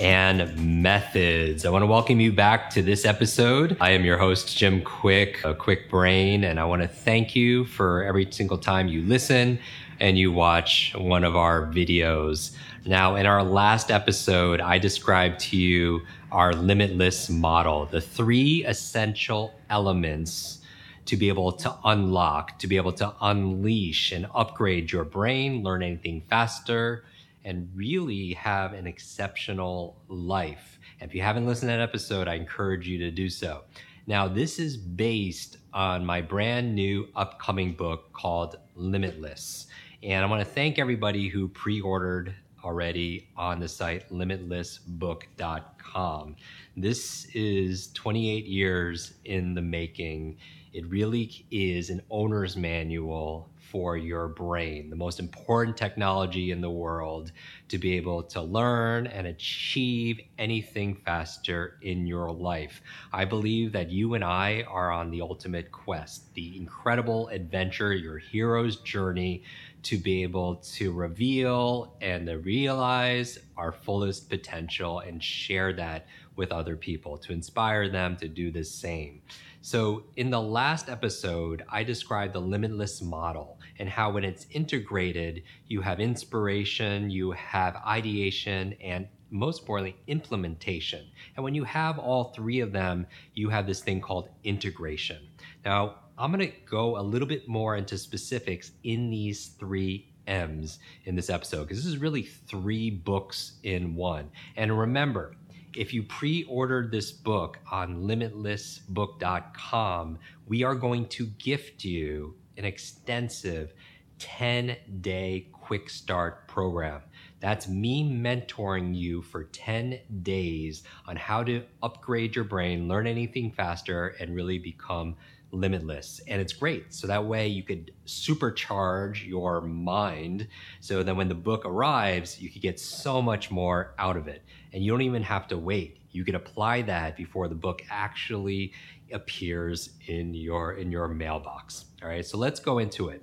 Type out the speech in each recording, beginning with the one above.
and methods. I want to welcome you back to this episode. I am your host, Jim Kwik, a Kwik Brain, and I want to thank you for every single time you listen and you watch one of our videos. Now, in our last episode, I described to you our limitless model, the three essential elements to be able to unlock, to be able to unleash and upgrade your brain, learn anything faster, and really have an exceptional life. If you haven't listened to that episode, I encourage you to do so. Now, this is based on my brand new upcoming book called Limitless. And I want to thank everybody who pre ordered already on the site limitlessbook.com. This is 28 years in the making. It really is an owner's manual for your brain, the most important technology in the world to be able to learn and achieve anything faster in your life. I believe that you and I are on the ultimate quest, the incredible adventure, your hero's journey to be able to reveal and to realize our fullest potential and share that with other people to inspire them to do the same. So, in the last episode, I described the limitless model and how, when it's integrated, you have inspiration, you have ideation, and most importantly, implementation. And when you have all three of them, you have this thing called integration. Now, I'm going to go a little bit more into specifics in these three M's in this episode because this is really three books in one. And remember, if you pre ordered this book on limitlessbook.com, we are going to gift you an extensive 10 day quick start program. That's me mentoring you for 10 days on how to upgrade your brain, learn anything faster, and really become limitless. And it's great. So that way you could supercharge your mind. So then when the book arrives, you could get so much more out of it. And you don't even have to wait. You could apply that before the book actually appears in your in your mailbox. All right. So let's go into it.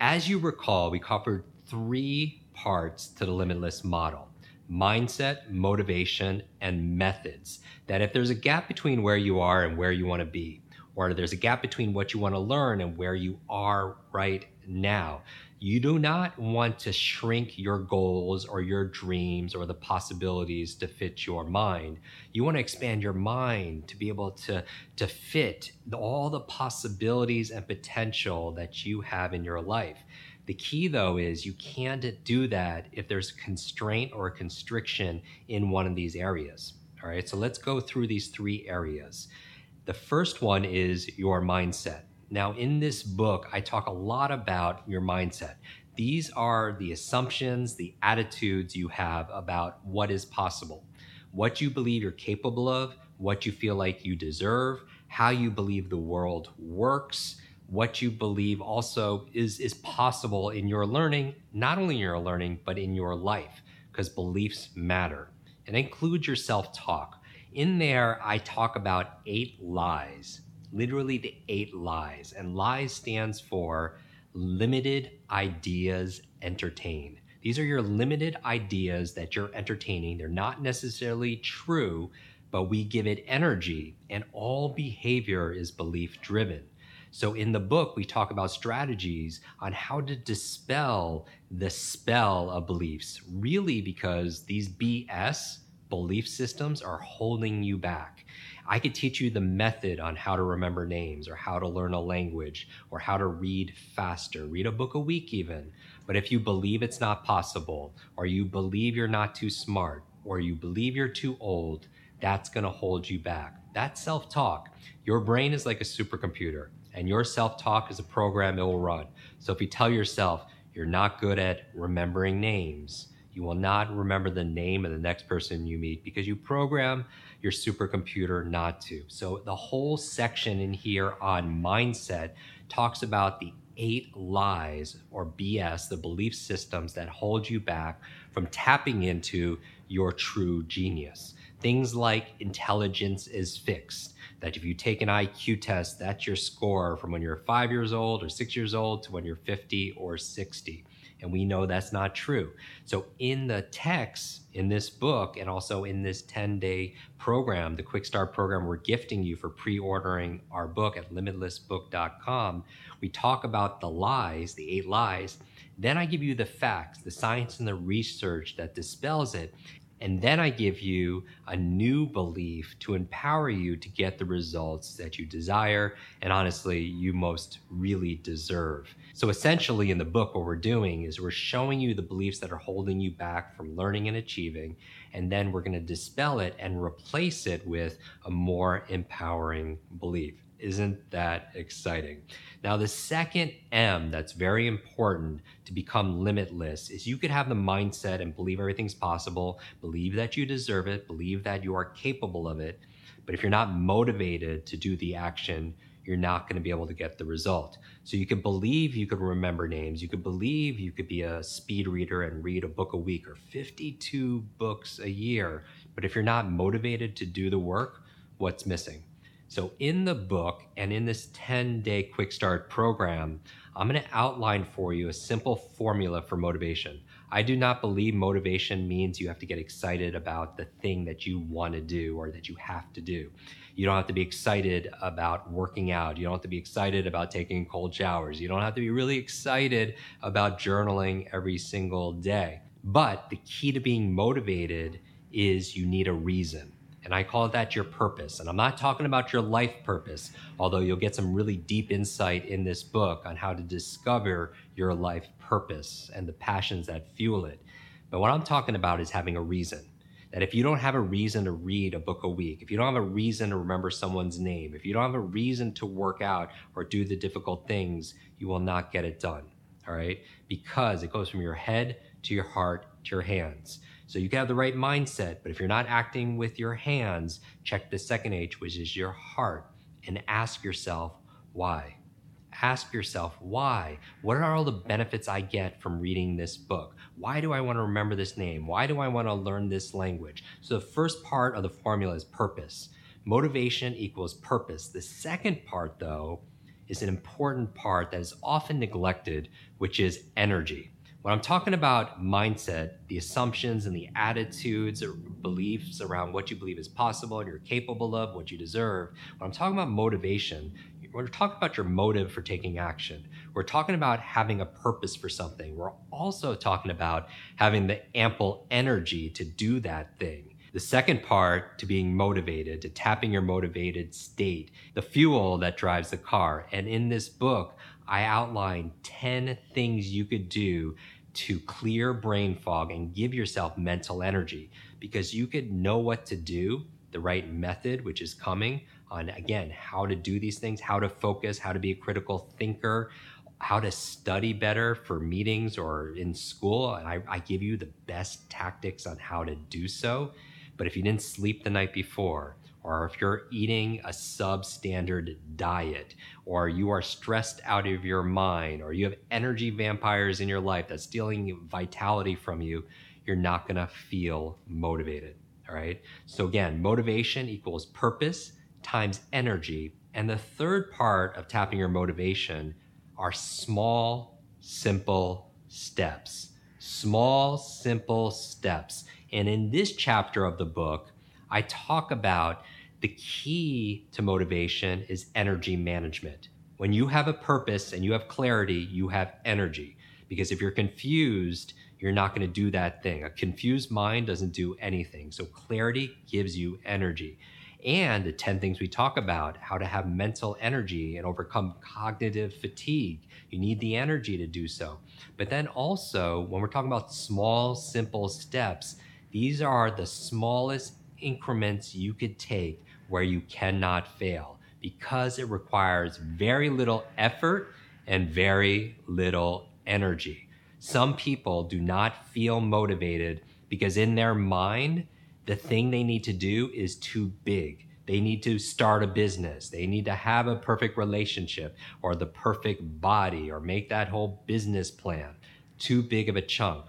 As you recall, we covered three parts to the limitless model mindset, motivation, and methods. That if there's a gap between where you are and where you want to be, or there's a gap between what you want to learn and where you are right now. You do not want to shrink your goals or your dreams or the possibilities to fit your mind. You want to expand your mind to be able to, to fit all the possibilities and potential that you have in your life. The key, though, is you can't do that if there's constraint or a constriction in one of these areas. All right, so let's go through these three areas. The first one is your mindset. Now, in this book, I talk a lot about your mindset. These are the assumptions, the attitudes you have about what is possible, what you believe you're capable of, what you feel like you deserve, how you believe the world works, what you believe also is, is possible in your learning, not only in your learning, but in your life, because beliefs matter. And include your self talk. In there, I talk about eight lies, literally the eight lies. And lies stands for limited ideas entertained. These are your limited ideas that you're entertaining. They're not necessarily true, but we give it energy, and all behavior is belief driven. So, in the book, we talk about strategies on how to dispel the spell of beliefs, really, because these BS belief systems are holding you back. I could teach you the method on how to remember names or how to learn a language or how to read faster, read a book a week even. But if you believe it's not possible, or you believe you're not too smart, or you believe you're too old, that's going to hold you back. That's self talk. Your brain is like a supercomputer, and your self talk is a program it will run. So if you tell yourself you're not good at remembering names, You will not remember the name of the next person you meet because you program your supercomputer not to. So, the whole section in here on mindset talks about the eight lies or BS, the belief systems that hold you back from tapping into your true genius. Things like intelligence is fixed, that if you take an IQ test, that's your score from when you're five years old or six years old to when you're 50 or 60. And we know that's not true. So, in the text in this book and also in this 10 day program, the Quick Start program, we're gifting you for pre ordering our book at limitlessbook.com. We talk about the lies, the eight lies. Then I give you the facts, the science and the research that dispels it. And then I give you a new belief to empower you to get the results that you desire and honestly, you most really deserve. So essentially, in the book, what we're doing is we're showing you the beliefs that are holding you back from learning and achieving. And then we're going to dispel it and replace it with a more empowering belief. Isn't that exciting? Now, the second M that's very important to become limitless is you could have the mindset and believe everything's possible, believe that you deserve it, believe that you are capable of it. But if you're not motivated to do the action, you're not going to be able to get the result. So you could believe you could remember names. You could believe you could be a speed reader and read a book a week or 52 books a year. But if you're not motivated to do the work, what's missing? So, in the book and in this 10 day quick start program, I'm going to outline for you a simple formula for motivation. I do not believe motivation means you have to get excited about the thing that you want to do or that you have to do. You don't have to be excited about working out. You don't have to be excited about taking cold showers. You don't have to be really excited about journaling every single day. But the key to being motivated is you need a reason. And I call that your purpose. And I'm not talking about your life purpose, although you'll get some really deep insight in this book on how to discover your life purpose and the passions that fuel it. But what I'm talking about is having a reason. That if you don't have a reason to read a book a week, if you don't have a reason to remember someone's name, if you don't have a reason to work out or do the difficult things, you will not get it done. All right? Because it goes from your head to your heart to your hands. So you can have the right mindset, but if you're not acting with your hands, check the second H, which is your heart, and ask yourself why. Ask yourself why. What are all the benefits I get from reading this book? Why do I want to remember this name? Why do I want to learn this language? So the first part of the formula is purpose. Motivation equals purpose. The second part, though, is an important part that is often neglected, which is energy. When I'm talking about mindset, the assumptions and the attitudes or beliefs around what you believe is possible and you're capable of, what you deserve, when I'm talking about motivation, we're talking about your motive for taking action. We're talking about having a purpose for something. We're also talking about having the ample energy to do that thing. The second part to being motivated, to tapping your motivated state, the fuel that drives the car. And in this book, I outline 10 things you could do to clear brain fog and give yourself mental energy because you could know what to do, the right method, which is coming on again, how to do these things, how to focus, how to be a critical thinker, how to study better for meetings or in school. And I, I give you the best tactics on how to do so. But if you didn't sleep the night before, or if you're eating a substandard diet, or you are stressed out of your mind, or you have energy vampires in your life that's stealing vitality from you, you're not gonna feel motivated. All right. So, again, motivation equals purpose times energy. And the third part of tapping your motivation are small, simple steps. Small, simple steps. And in this chapter of the book, I talk about the key to motivation is energy management. When you have a purpose and you have clarity, you have energy. Because if you're confused, you're not going to do that thing. A confused mind doesn't do anything. So clarity gives you energy. And the 10 things we talk about, how to have mental energy and overcome cognitive fatigue. You need the energy to do so. But then also, when we're talking about small, simple steps, these are the smallest increments you could take where you cannot fail because it requires very little effort and very little energy. Some people do not feel motivated because in their mind, the thing they need to do is too big. They need to start a business. They need to have a perfect relationship or the perfect body or make that whole business plan. Too big of a chunk.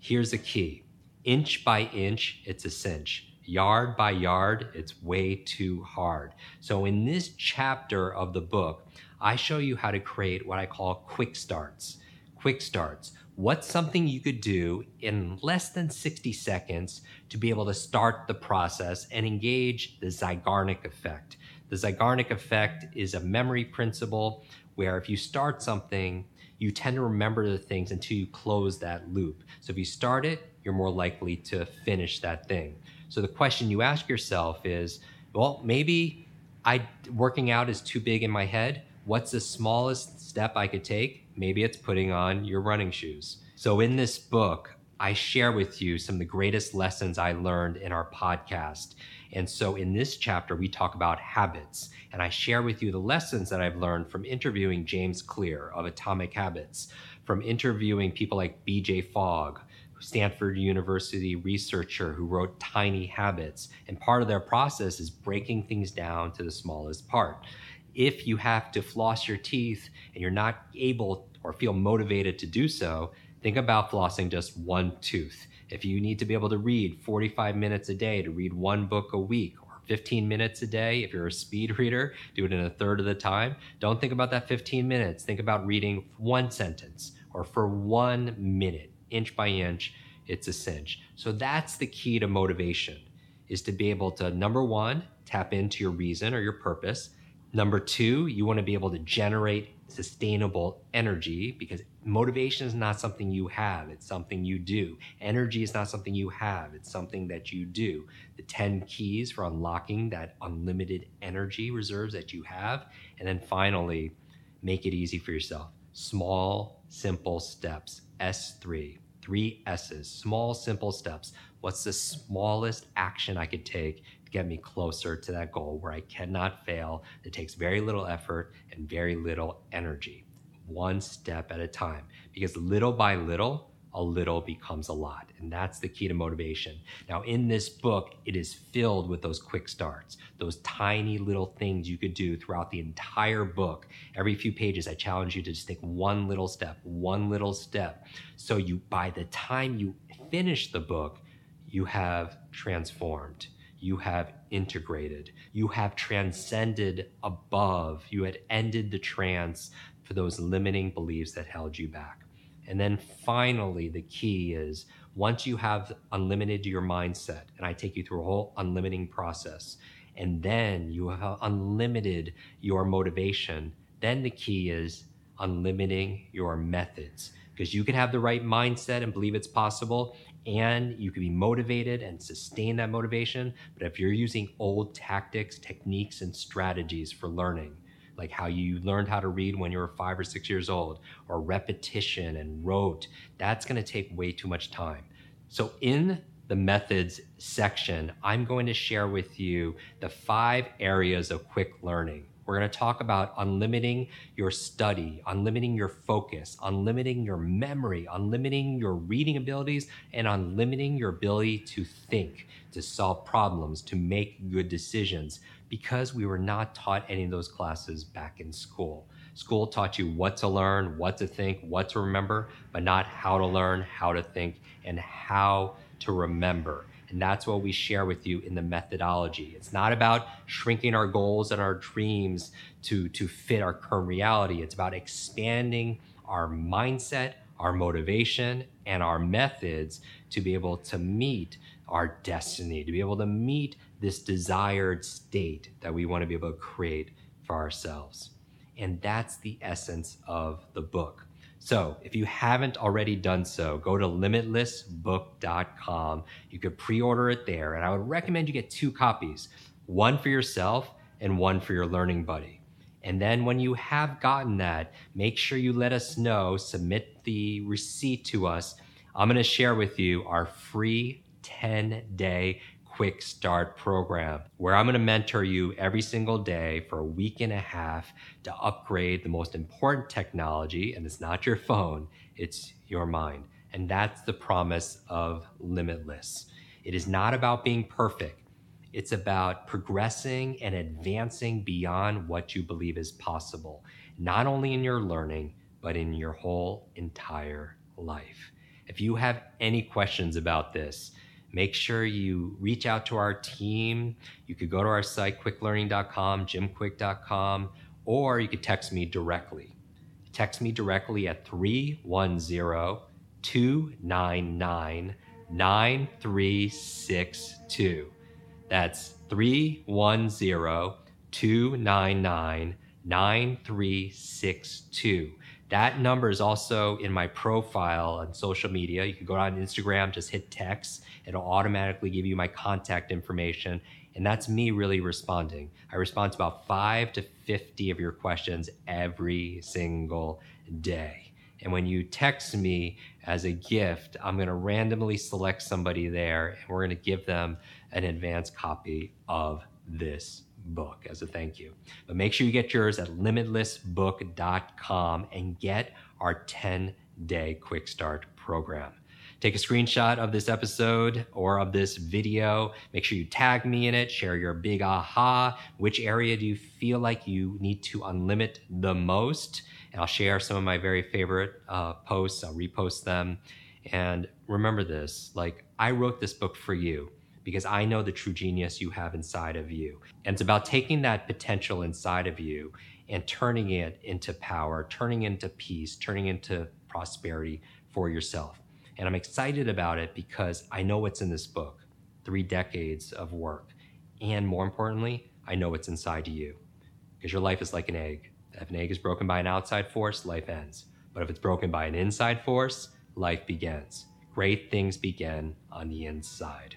Here's the key inch by inch, it's a cinch. Yard by yard, it's way too hard. So, in this chapter of the book, I show you how to create what I call quick starts. Quick starts. What's something you could do in less than 60 seconds to be able to start the process and engage the Zeigarnik effect? The Zeigarnik effect is a memory principle where if you start something, you tend to remember the things until you close that loop. So if you start it, you're more likely to finish that thing. So the question you ask yourself is, well, maybe I working out is too big in my head. What's the smallest step I could take? Maybe it's putting on your running shoes. So in this book, I share with you some of the greatest lessons I learned in our podcast. And so in this chapter, we talk about habits. And I share with you the lessons that I've learned from interviewing James Clear of Atomic Habits, from interviewing people like BJ Fogg, Stanford University researcher who wrote Tiny Habits. And part of their process is breaking things down to the smallest part. If you have to floss your teeth and you're not able or feel motivated to do so, think about flossing just one tooth. If you need to be able to read 45 minutes a day to read one book a week, or 15 minutes a day, if you're a speed reader, do it in a third of the time. Don't think about that 15 minutes. Think about reading one sentence or for one minute inch by inch, it's a cinch. So that's the key to motivation is to be able to number one, tap into your reason or your purpose. Number two, you want to be able to generate sustainable energy because motivation is not something you have, it's something you do. Energy is not something you have, it's something that you do. The 10 keys for unlocking that unlimited energy reserves that you have. And then finally, make it easy for yourself. Small, simple steps. S3, three S's, small, simple steps. What's the smallest action I could take to get me closer to that goal where I cannot fail? It takes very little effort and very little energy, one step at a time. Because little by little, a little becomes a lot. And that's the key to motivation. Now, in this book, it is filled with those quick starts, those tiny little things you could do throughout the entire book. Every few pages, I challenge you to just take one little step, one little step. So you, by the time you finish the book, you have transformed. You have integrated. You have transcended above. You had ended the trance for those limiting beliefs that held you back. And then finally, the key is once you have unlimited your mindset, and I take you through a whole unlimiting process, and then you have unlimited your motivation, then the key is unlimiting your methods. Because you can have the right mindset and believe it's possible, and you can be motivated and sustain that motivation. But if you're using old tactics, techniques, and strategies for learning, like how you learned how to read when you were five or six years old, or repetition and rote, that's going to take way too much time. So, in the methods section, I'm going to share with you the five areas of quick learning. We're going to talk about unlimiting your study, unlimiting your focus, unlimiting your memory, unlimiting your reading abilities, and unlimiting your ability to think, to solve problems, to make good decisions because we were not taught any of those classes back in school. School taught you what to learn, what to think, what to remember, but not how to learn, how to think, and how to remember. And that's what we share with you in the methodology. It's not about shrinking our goals and our dreams to, to fit our current reality. It's about expanding our mindset, our motivation, and our methods to be able to meet our destiny, to be able to meet this desired state that we want to be able to create for ourselves. And that's the essence of the book. So, if you haven't already done so, go to limitlessbook.com. You could pre order it there, and I would recommend you get two copies one for yourself and one for your learning buddy. And then, when you have gotten that, make sure you let us know, submit the receipt to us. I'm going to share with you our free 10 day Quick Start program, where I'm going to mentor you every single day for a week and a half to upgrade the most important technology. And it's not your phone, it's your mind. And that's the promise of Limitless. It is not about being perfect. It's about progressing and advancing beyond what you believe is possible, not only in your learning, but in your whole entire life. If you have any questions about this, make sure you reach out to our team. You could go to our site, kwiklearning.com, jimkwik.com, or you could text me directly. Text me directly at 310 299 9362. That's 310 299 9362. That number is also in my profile on social media. You can go on Instagram, just hit text. It'll automatically give you my contact information. And that's me really responding. I respond to about five to 50 of your questions every single day. And when you text me as a gift, I'm going to randomly select somebody there and we're going to give them an advanced copy of this book as a thank you. But make sure you get yours at limitlessbook.com and get our 10 day quick start program. Take a screenshot of this episode or of this video. Make sure you tag me in it, share your big aha. Which area do you feel like you need to unlimit the most? And I'll share some of my very favorite uh, posts, I'll repost them. And remember this like, I wrote this book for you because I know the true genius you have inside of you. And it's about taking that potential inside of you and turning it into power, turning into peace, turning into prosperity for yourself. And I'm excited about it because I know what's in this book three decades of work. And more importantly, I know what's inside of you because your life is like an egg. If an egg is broken by an outside force, life ends. But if it's broken by an inside force, life begins. Great things begin on the inside.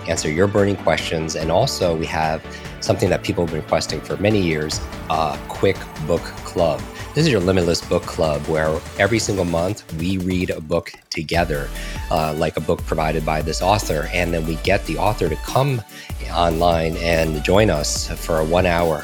answer your burning questions. And also, we have something that people have been requesting for many years a quick book club. This is your limitless book club where every single month we read a book together, uh, like a book provided by this author. And then we get the author to come online and join us for a one hour